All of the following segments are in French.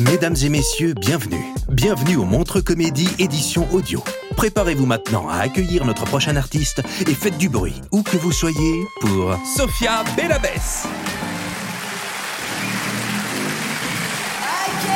Mesdames et messieurs, bienvenue. Bienvenue au Montre Comédie édition audio. Préparez-vous maintenant à accueillir notre prochain artiste et faites du bruit, où que vous soyez, pour Sophia Bellabès. Ok,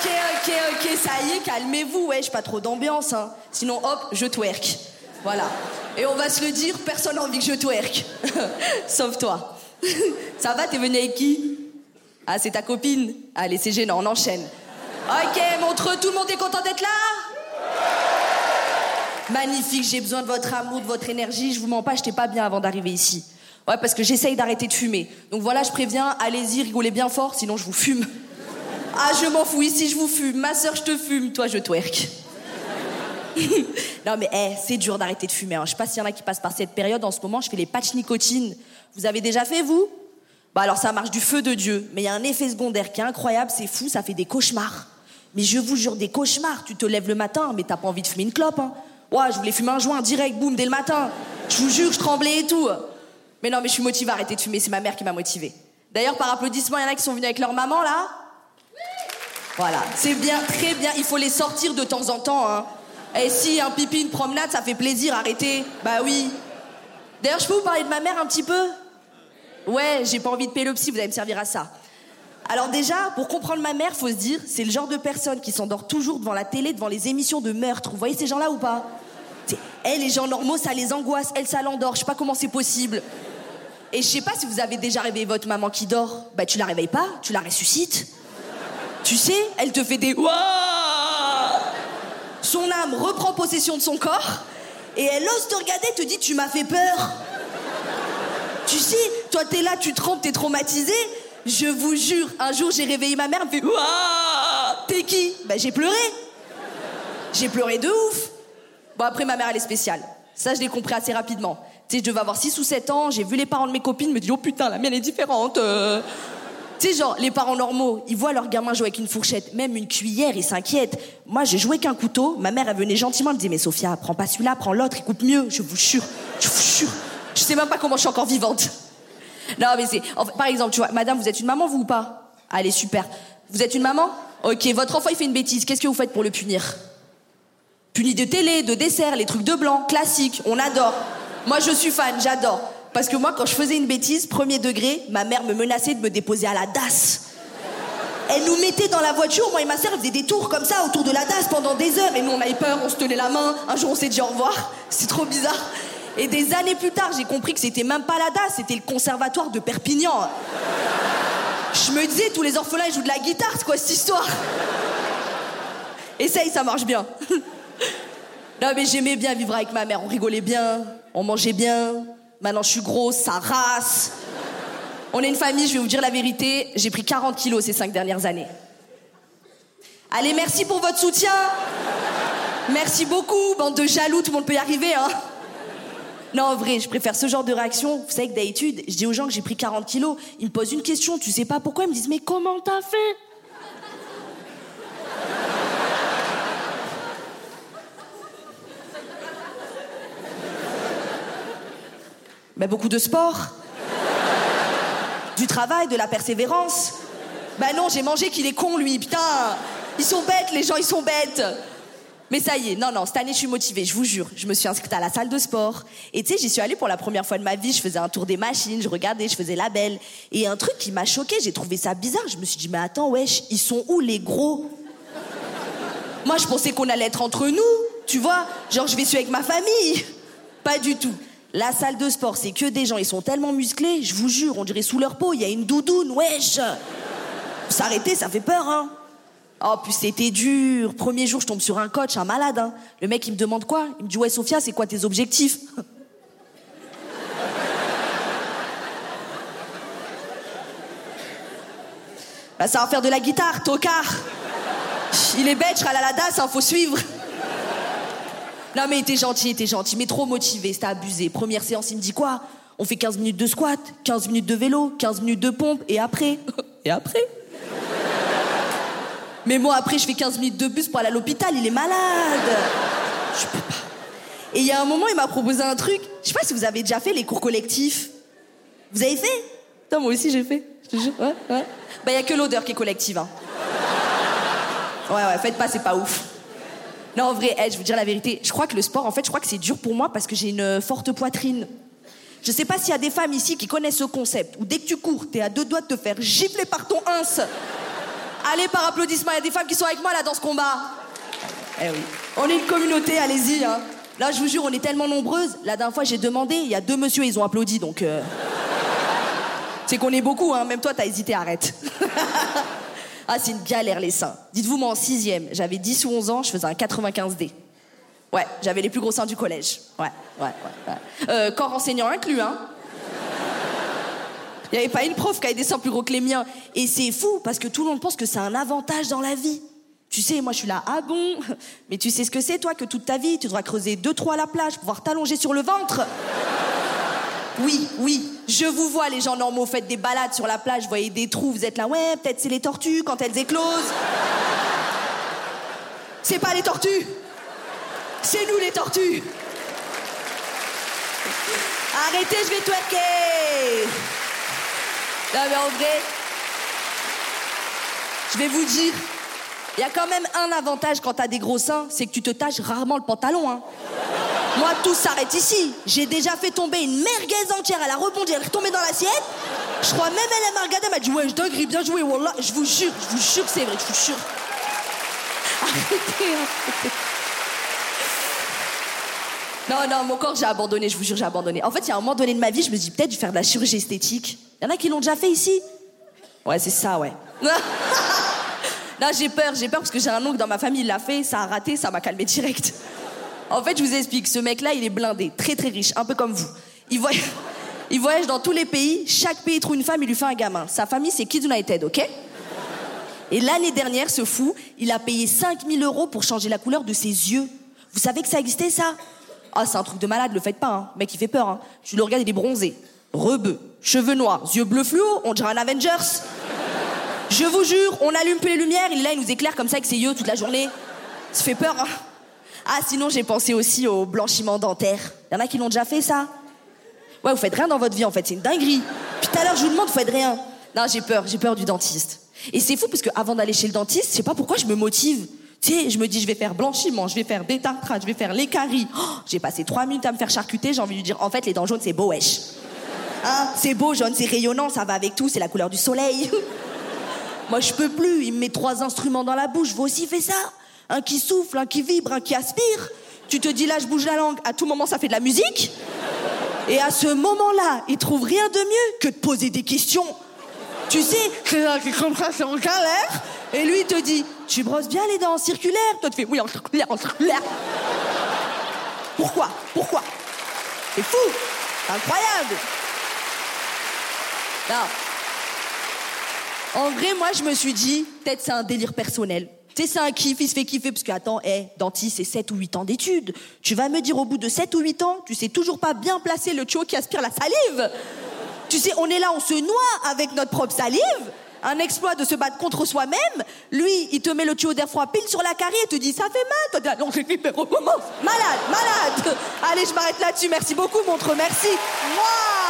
ok, ok, ok, ça y est, calmez-vous, wesh, pas trop d'ambiance, hein. Sinon, hop, je twerk. Voilà. Et on va se le dire, personne n'a envie que je twerk. Sauf toi. ça va, t'es venu avec qui? Ah, c'est ta copine Allez, c'est gênant, on enchaîne. Ok, montre, tout le monde est content d'être là Magnifique, j'ai besoin de votre amour, de votre énergie. Je vous mens pas, j'étais pas bien avant d'arriver ici. Ouais, parce que j'essaye d'arrêter de fumer. Donc voilà, je préviens, allez-y, rigolez bien fort, sinon je vous fume. Ah, je m'en fous, ici je vous fume. Ma soeur, je te fume, toi, je twerk. non, mais eh, c'est dur d'arrêter de fumer. hein. Je sais pas s'il y en a qui passent par cette période. En ce moment, je fais les patchs nicotine. Vous avez déjà fait, vous? Bah alors, ça marche du feu de Dieu. Mais il y a un effet secondaire qui est incroyable, c'est fou, ça fait des cauchemars. Mais je vous jure, des cauchemars. Tu te lèves le matin, mais t'as pas envie de fumer une clope, hein. Ouais, je voulais fumer un joint direct, boum, dès le matin. Je vous jure, je tremblais et tout. Mais non, mais je suis motivée à arrêter de fumer, c'est ma mère qui m'a motivée. D'ailleurs, par applaudissement, il y en a qui sont venus avec leur maman, là Voilà, c'est bien, très bien, il faut les sortir de temps en temps, hein. Et si un pipi, une promenade, ça fait plaisir, arrêtez. Bah oui. D'ailleurs, je peux vous parler de ma mère un petit peu? Ouais, j'ai pas envie de pélopsie, vous allez me servir à ça. Alors déjà, pour comprendre ma mère, faut se dire, c'est le genre de personne qui s'endort toujours devant la télé, devant les émissions de meurtre. Vous voyez ces gens-là ou pas? Elle, les gens normaux, ça les angoisse. Elle, ça l'endort. Je sais pas comment c'est possible. Et je sais pas si vous avez déjà réveillé votre maman qui dort. Bah tu la réveilles pas, tu la ressuscites. Tu sais, elle te fait des Ouah Son âme reprend possession de son corps et elle ose te regarder, te dit tu m'as fait peur. Tu sais, toi t'es là, tu trembles, t'es traumatisé. Je vous jure, un jour j'ai réveillé ma mère, elle me fait T'es qui? Bah j'ai pleuré. J'ai pleuré de ouf. Bon après ma mère elle est spéciale. Ça je l'ai compris assez rapidement. Tu sais, je devais avoir 6 ou 7 ans, j'ai vu les parents de mes copines, me dit oh putain la mienne est différente. euh. Tu sais, genre, les parents normaux, ils voient leur gamin jouer avec une fourchette, même une cuillère, ils s'inquiètent. Moi, j'ai joué qu'un couteau. Ma mère, elle venait gentiment, elle me disait, mais Sophia, prends pas celui-là, prends l'autre, il coupe mieux. Je vous jure, je vous jure. Je sais même pas comment je suis encore vivante. Non, mais c'est. par exemple, tu vois, madame, vous êtes une maman, vous ou pas? Allez, super. Vous êtes une maman? Ok, votre enfant, il fait une bêtise. Qu'est-ce que vous faites pour le punir? Puni de télé, de dessert, les trucs de blanc, classique, on adore. Moi, je suis fan, j'adore. Parce que moi, quand je faisais une bêtise, premier degré, ma mère me menaçait de me déposer à la DAS. Elle nous mettait dans la voiture, moi et ma sœur, on faisait des tours comme ça autour de la DAS pendant des heures. Et nous, on avait peur, on se tenait la main. Un jour, on s'est dit au revoir. C'est trop bizarre. Et des années plus tard, j'ai compris que c'était même pas la DAS, c'était le conservatoire de Perpignan. Je me disais, tous les orphelins, ils jouent de la guitare, c'est quoi cette histoire? Essaye, ça marche bien. Non, mais j'aimais bien vivre avec ma mère. On rigolait bien, on mangeait bien. Maintenant, je suis grosse, ça race. On est une famille, je vais vous dire la vérité. J'ai pris 40 kilos ces cinq dernières années. Allez, merci pour votre soutien. Merci beaucoup, bande de jaloux, tout le monde peut y arriver, hein. Non, en vrai, je préfère ce genre de réaction. Vous savez que d'habitude, je dis aux gens que j'ai pris 40 kilos. Ils me posent une question, tu sais pas pourquoi. Ils me disent, mais comment t'as fait? Ben, beaucoup de sport. Du travail, de la persévérance. Ben non, j'ai mangé qu'il est con, lui, putain. Ils sont bêtes, les gens, ils sont bêtes. Mais ça y est, non, non, cette année, je suis motivée, je vous jure. Je me suis inscrite à la salle de sport. Et tu sais, j'y suis allée pour la première fois de ma vie. Je faisais un tour des machines, je regardais, je faisais la belle. Et un truc qui m'a choqué, j'ai trouvé ça bizarre. Je me suis dit, mais attends, wesh, ils sont où les gros? Moi, je pensais qu'on allait être entre nous, tu vois. Genre, je vais suivre avec ma famille. Pas du tout. La salle de sport, c'est que des gens, ils sont tellement musclés, je vous jure, on dirait sous leur peau, il y a une doudoune, wesh S'arrêter, ça fait peur, hein Oh, puis c'était dur. Premier jour, je tombe sur un coach, un malade. Hein. Le mec, il me demande quoi? Il me dit Ouais, Sophia, c'est quoi tes objectifs? Là, bah, ça va faire de la guitare, tocard. Il est bête, je râle à la DAS, hein, faut suivre. Non, mais il était gentil, il était gentil, mais trop motivé, c'était abusé. Première séance, il me dit quoi? On fait 15 minutes de squat, 15 minutes de vélo, 15 minutes de pompe, et après? Et après? Mais moi après, je fais 15 minutes de bus pour aller à l'hôpital, il est malade. Je peux pas. Et il y a un moment, il m'a proposé un truc. Je sais pas si vous avez déjà fait les cours collectifs. Vous avez fait? Putain, moi aussi j'ai fait. Je te jure. Ouais, ouais. Bah, il y a que l'odeur qui est collective. Hein. Ouais, ouais, faites pas, c'est pas ouf. Non, en vrai, hey, je vous dire la vérité. Je crois que le sport, en fait, je crois que c'est dur pour moi parce que j'ai une forte poitrine. Je sais pas s'il y a des femmes ici qui connaissent ce concept où dès que tu cours, t'es à deux doigts de te faire gifler par ton ins. Allez, par applaudissement, il y a des femmes qui sont avec moi là dans ce combat. Eh oui. On est une communauté, allez-y. Hein. Là, je vous jure, on est tellement nombreuses. La dernière fois, j'ai demandé, il y a deux messieurs, ils ont applaudi, donc. Euh... C'est qu'on est beaucoup, hein. Même toi, t'as hésité, arrête. ah, c'est une galère, les seins. Dites-vous, moi, en sixième, j'avais 10 ou 11 ans, je faisais un 95D. Ouais, j'avais les plus gros seins du collège. Ouais, ouais, ouais. ouais. Euh, corps enseignant inclus, hein. Il n'y avait pas une prof qui avait des seins plus gros que les miens. Et c'est fou, parce que tout le monde pense que c'est un avantage dans la vie. Tu sais, moi je suis là, ah bon? Mais tu sais ce que c'est, toi, que toute ta vie, tu devras creuser deux trous à la plage pour pouvoir t'allonger sur le ventre Oui, oui, je vous vois, les gens normaux, faites des balades sur la plage, vous voyez des trous, vous êtes là, ouais, peut-être c'est les tortues quand elles éclosent. C'est pas les tortues C'est nous les tortues Arrêtez, je vais twerker Non mais en vrai, je vais vous dire, il y a quand même un avantage quand t'as des gros seins, c'est que tu te tâches rarement le pantalon. Hein. Moi, tout s'arrête ici. J'ai déjà fait tomber une merguez entière. Elle a rebondi, elle est retombée dans l'assiette. Je crois même elle m'a regardé, elle m'a dit Ouais, je dinguerie, bien joué, Wallah. Je vous jure, je vous jure, c'est vrai, je vous jure. Arrêtez, arrêtez. Non, non, mon corps, j'ai abandonné, je vous jure, j'ai abandonné. En fait, il y a un moment donné de ma vie, je me dis peut-être je vais faire de la chirurgie esthétique. Il y en a qui l'ont déjà fait ici? Ouais, c'est ça, ouais. non, j'ai peur, j'ai peur parce que j'ai un oncle dans ma famille, il l'a fait, ça a raté, ça m'a calmé direct. En fait, je vous explique, ce mec-là, il est blindé, très très riche, un peu comme vous. Il voyage, il voyage dans tous les pays, chaque pays trouve une femme, il lui fait un gamin. Sa famille, c'est Kids United, ok? Et l'année dernière, ce fou, il a payé 5000 euros pour changer la couleur de ses yeux. Vous savez que ça existait, ça? Ah, c'est un truc de malade, le faites pas, hein. Mec, il fait peur, hein. Tu le regardes, il est bronzé, rebeu, cheveux noirs, yeux bleus fluo, on dirait un Avengers. Je vous jure, on allume les lumières, il est là, il nous éclaire comme ça avec ses yeux toute la journée. Ça fait peur, hein ah, sinon, j'ai pensé aussi au blanchiment dentaire. Y en a qui l'ont déjà fait, ça? Ouais, vous faites rien dans votre vie, en fait, c'est une dinguerie. Puis tout à l'heure, je vous demande, vous faites rien. Non, j'ai peur, j'ai peur du dentiste. Et c'est fou, parce que avant d'aller chez le dentiste, je sais pas pourquoi je me motive. Tu sais, je me dis, je vais faire blanchiment, je vais faire détartrage, je vais faire l'écarie. Oh, j'ai passé trois minutes à me faire charcuter, j'ai envie de lui dire, en fait, les dents jaunes, c'est beau, wesh. Hein, c'est beau, jaune, c'est rayonnant, ça va avec tout, c'est la couleur du soleil. Moi, je peux plus, il me met trois instruments dans la bouche, vous aussi faites ça un qui souffle, un qui vibre, un qui aspire. Tu te dis là, je bouge la langue, à tout moment, ça fait de la musique. Et à ce moment-là, il trouve rien de mieux que de poser des questions. Tu sais, c'est en galère. Et lui, te dit, tu brosses bien les dents en circulaire. Toi, tu fais, oui, en circulaire, en circulaire. Pourquoi? Pourquoi? C'est fou. C'est incroyable. En vrai, moi, je me suis dit, peut-être c'est un délire personnel. Tu sais, c'est un kiff, il se fait kiffer, parce que, attends, hé, dentiste, c'est 7 ou 8 ans d'études. Tu vas me dire, au bout de 7 ou 8 ans, tu sais toujours pas bien placer le tuyau qui aspire la salive. Tu sais, on est là, on se noie avec notre propre salive. Un exploit de se battre contre soi-même. Lui, il te met le tuyau d'air froid pile sur la carrière et te dit, ça fait mal. Toi, non, recommence. Malade, malade. Allez, je m'arrête là-dessus. Merci beaucoup, montre, merci. Moi,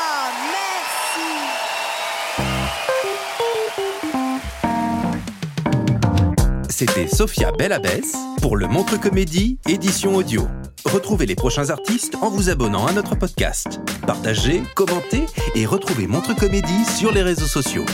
C'était Sophia Bellabès pour le Montre Comédie, édition audio. Retrouvez les prochains artistes en vous abonnant à notre podcast. Partagez, commentez et retrouvez Montre Comédie sur les réseaux sociaux.